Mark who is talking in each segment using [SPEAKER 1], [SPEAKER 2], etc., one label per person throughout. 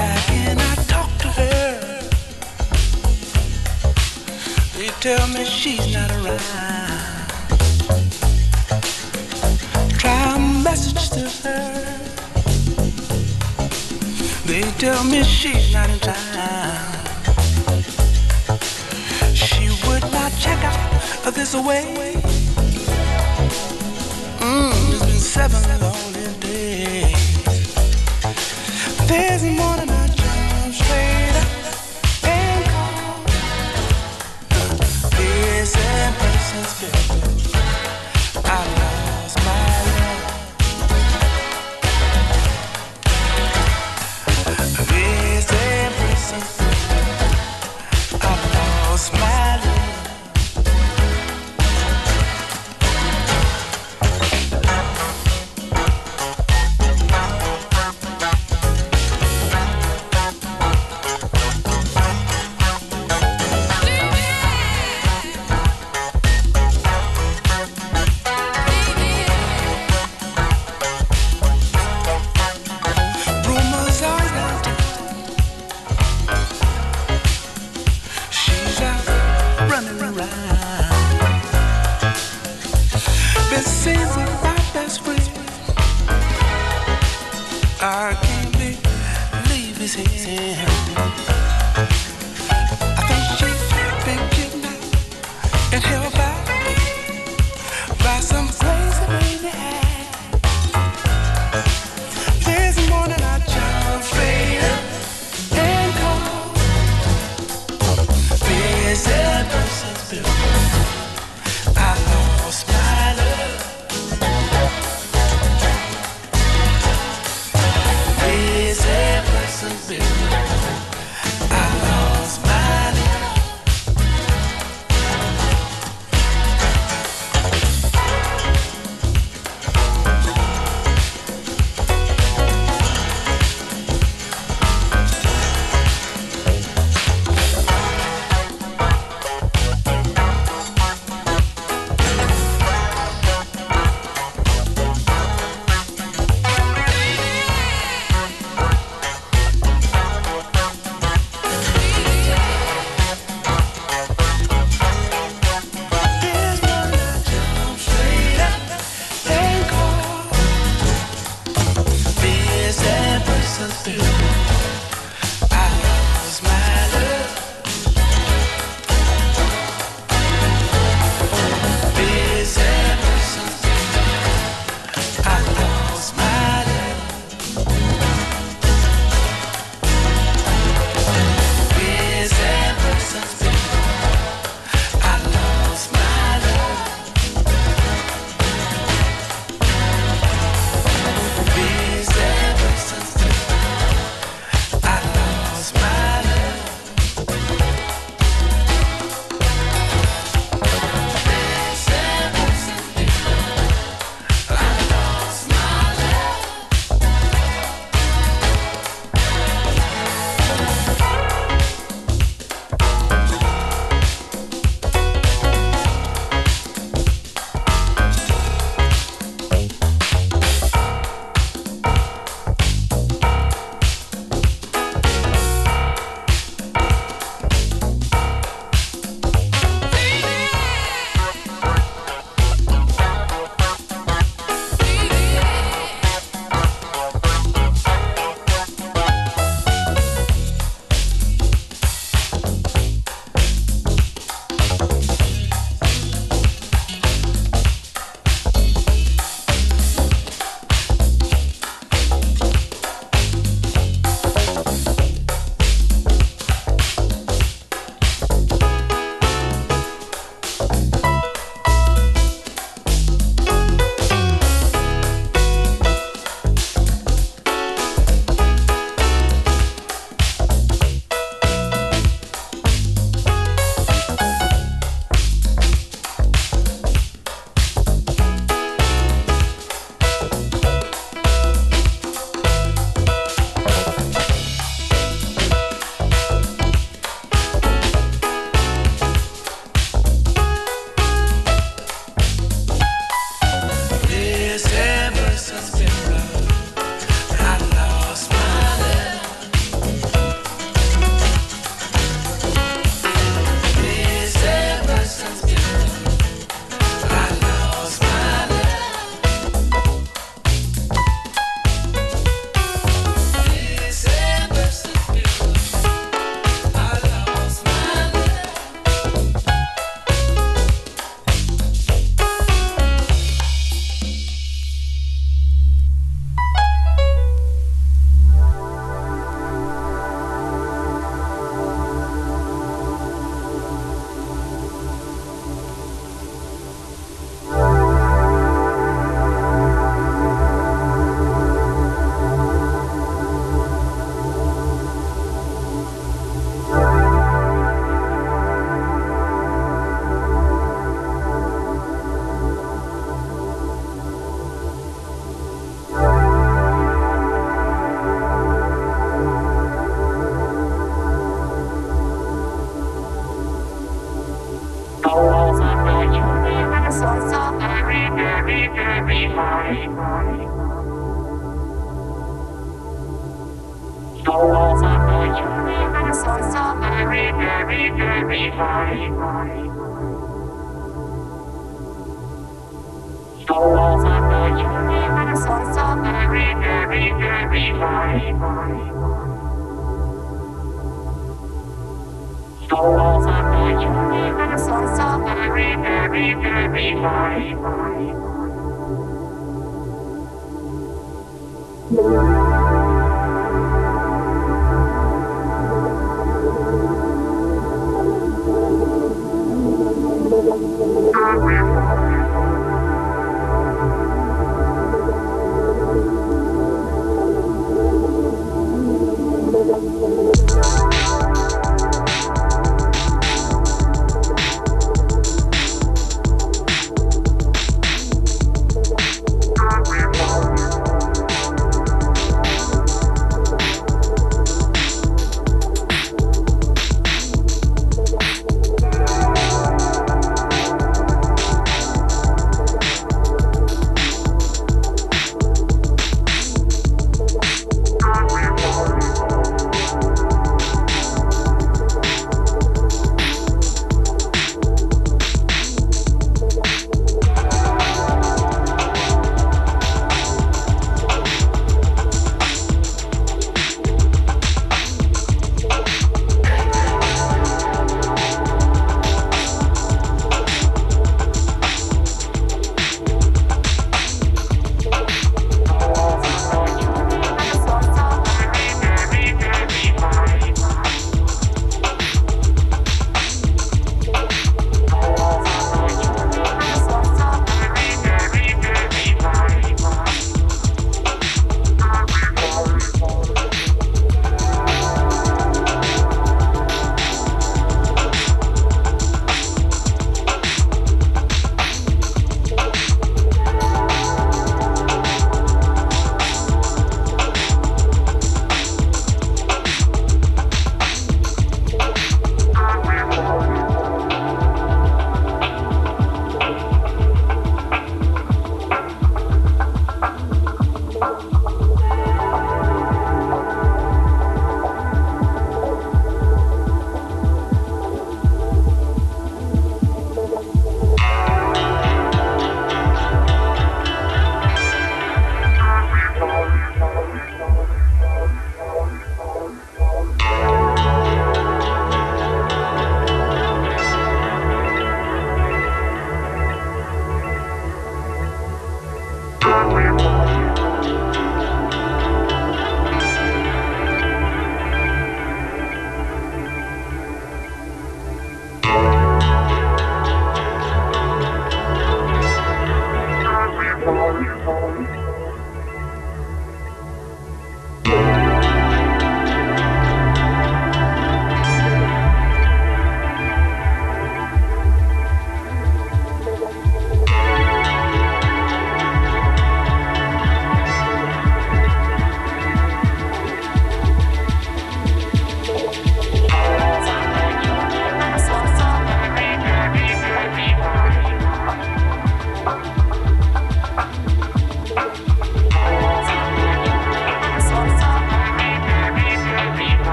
[SPEAKER 1] back and I talk to her. They tell me she's not around. Try a message to her. They tell me she's not in town. She would not check out of this way. Mm, it's been seven lonely days. There's morning.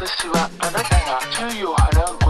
[SPEAKER 1] 私はあなたが注意を払うこと。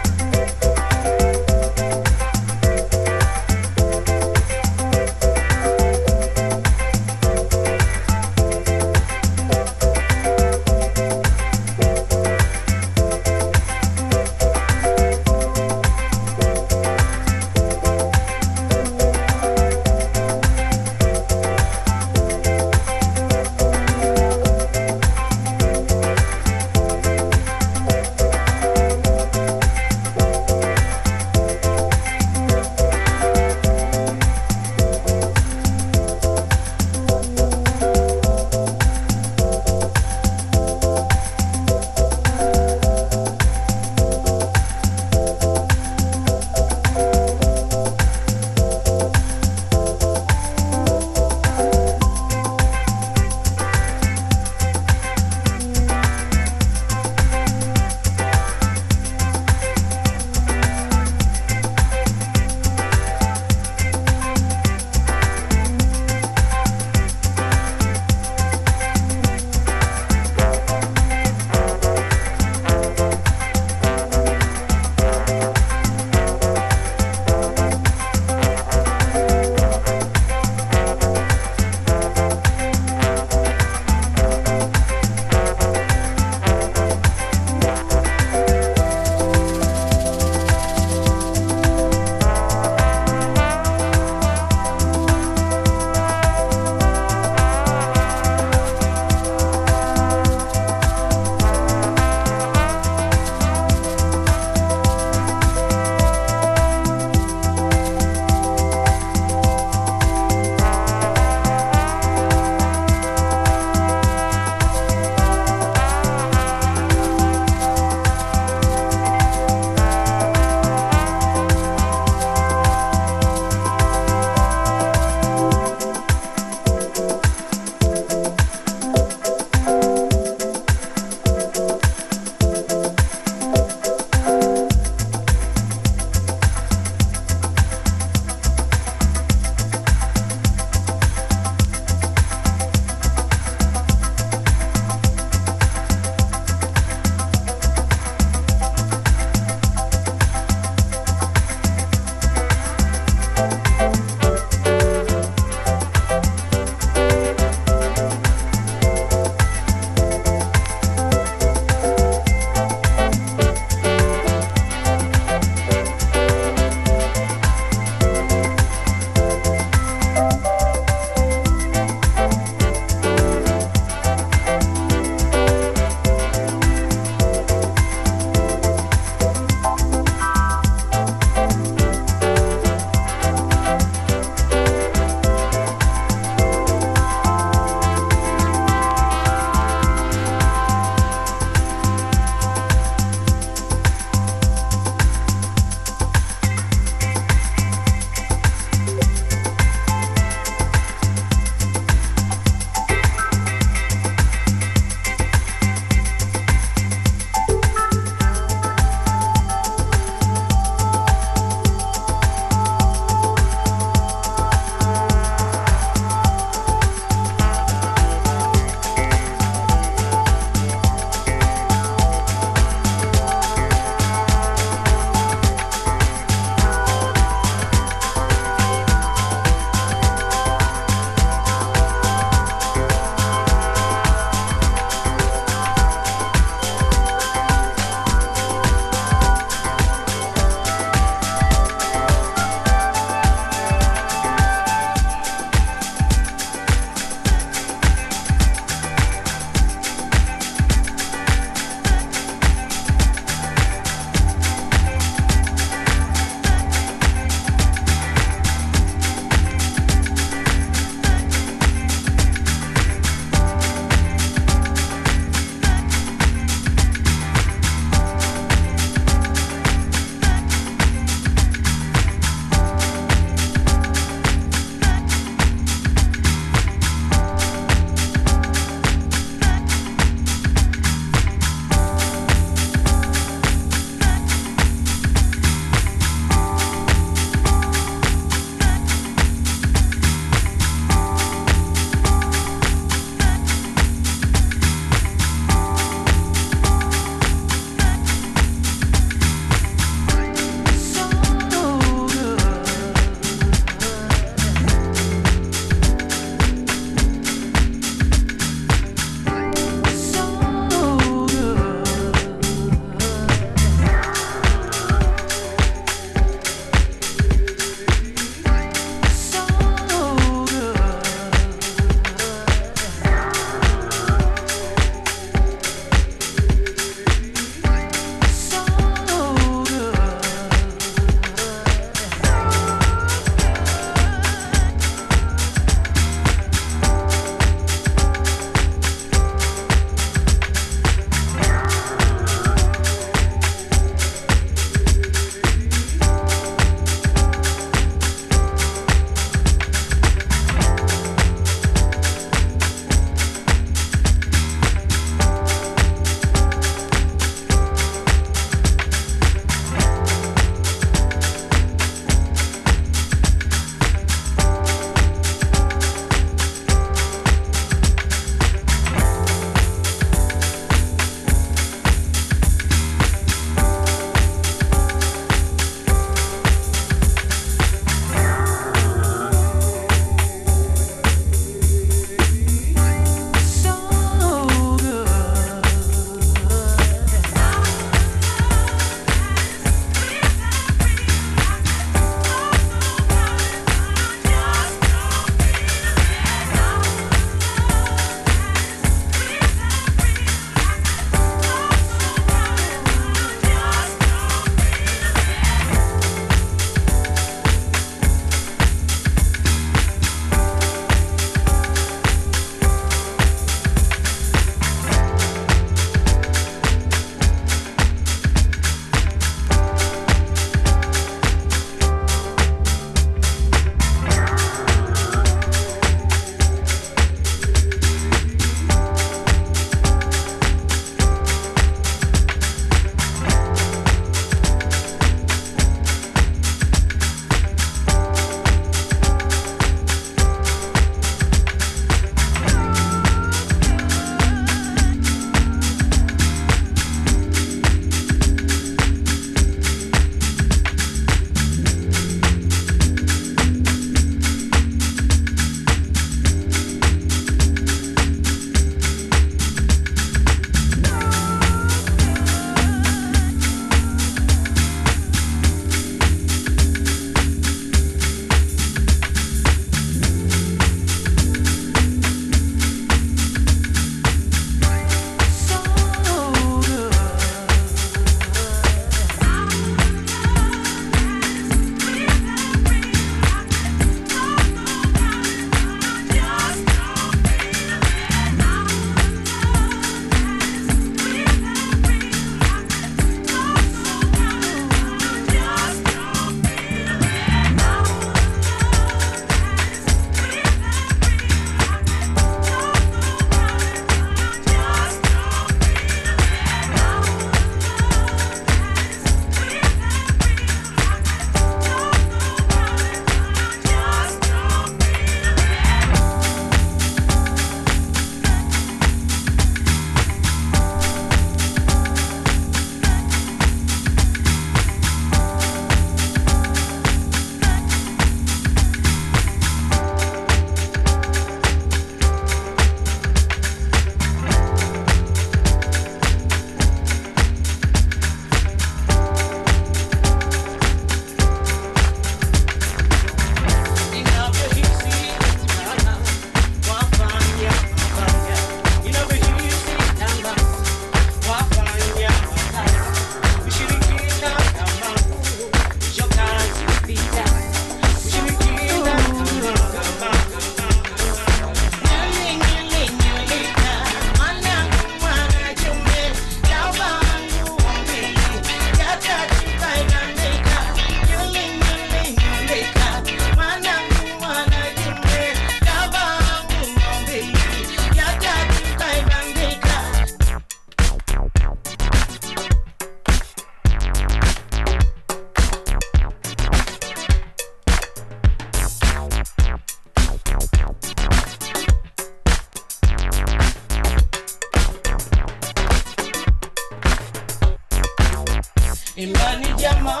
[SPEAKER 2] What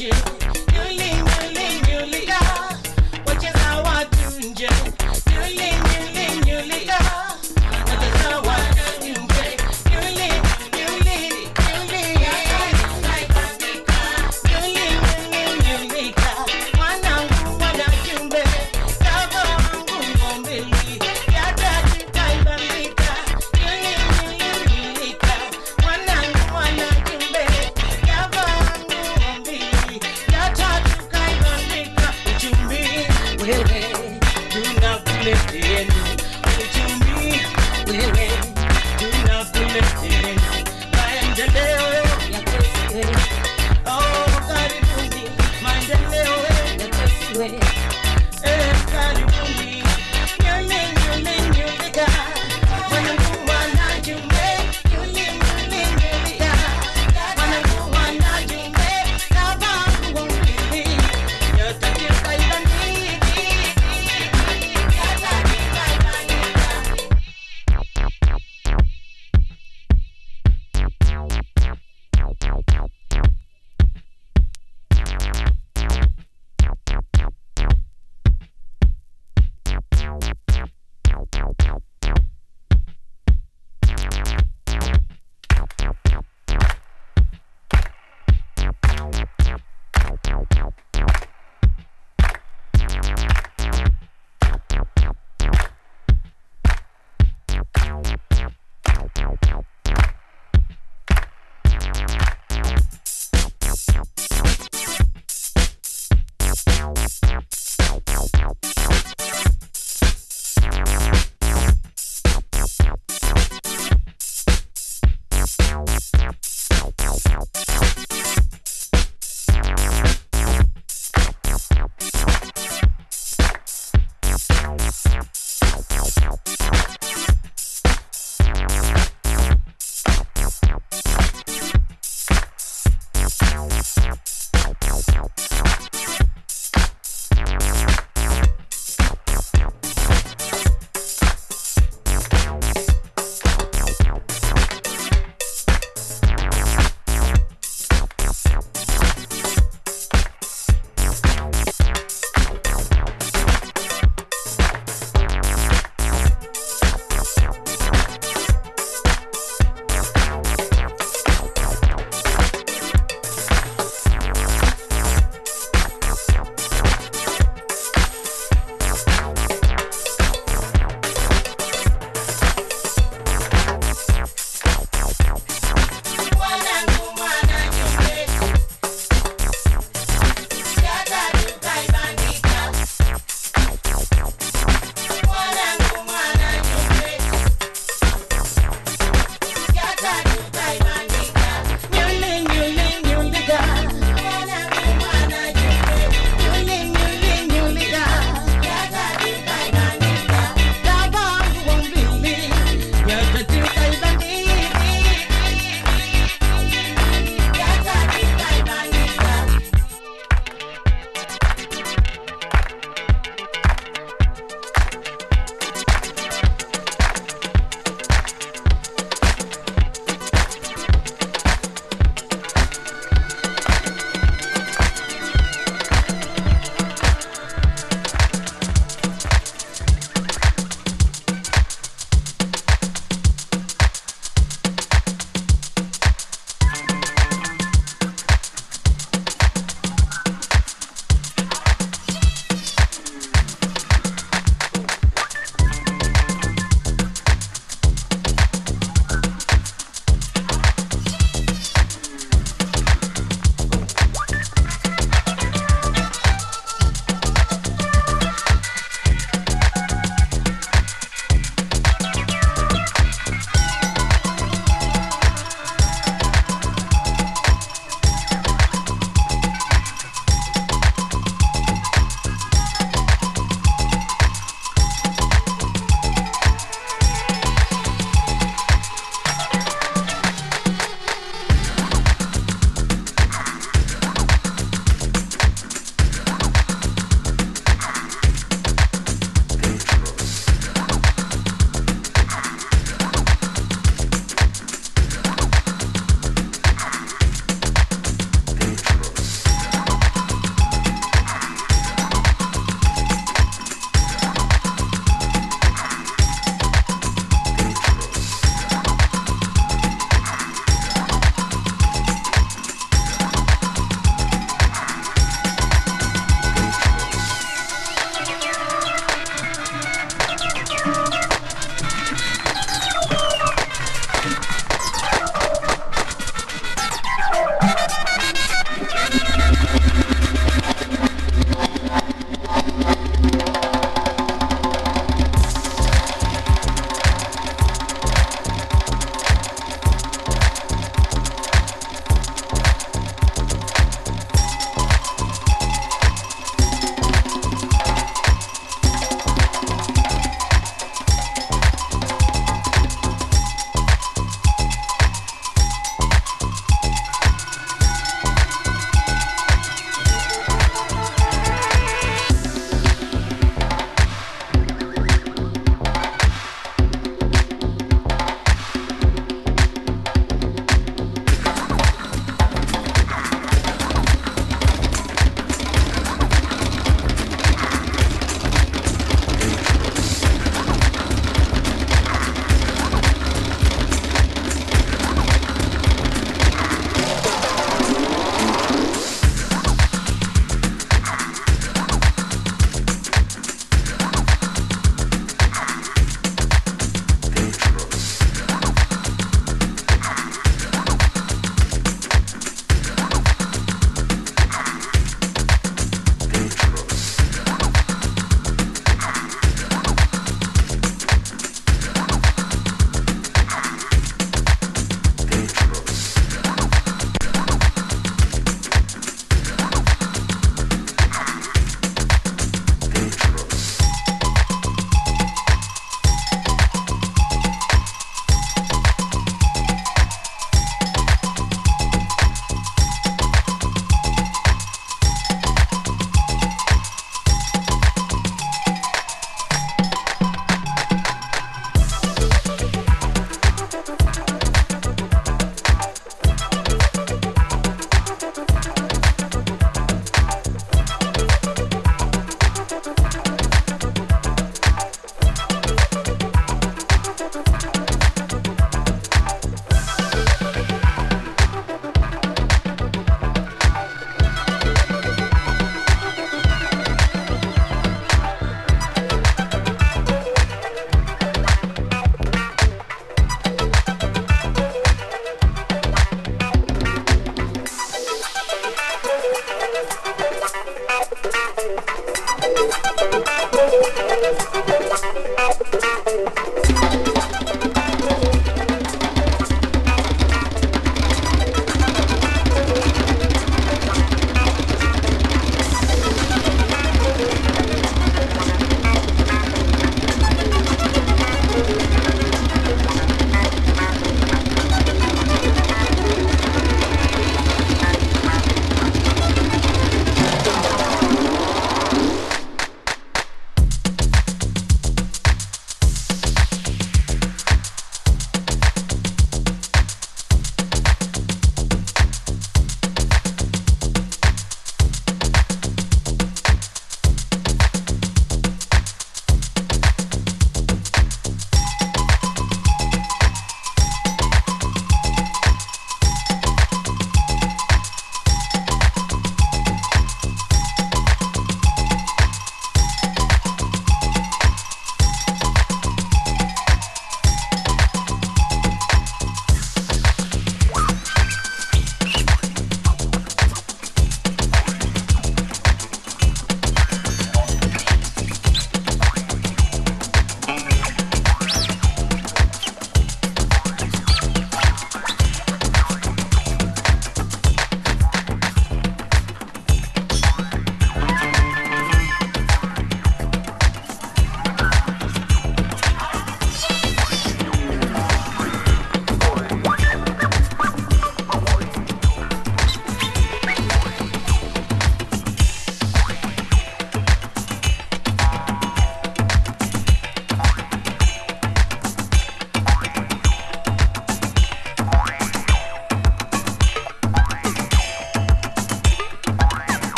[SPEAKER 2] you got to do?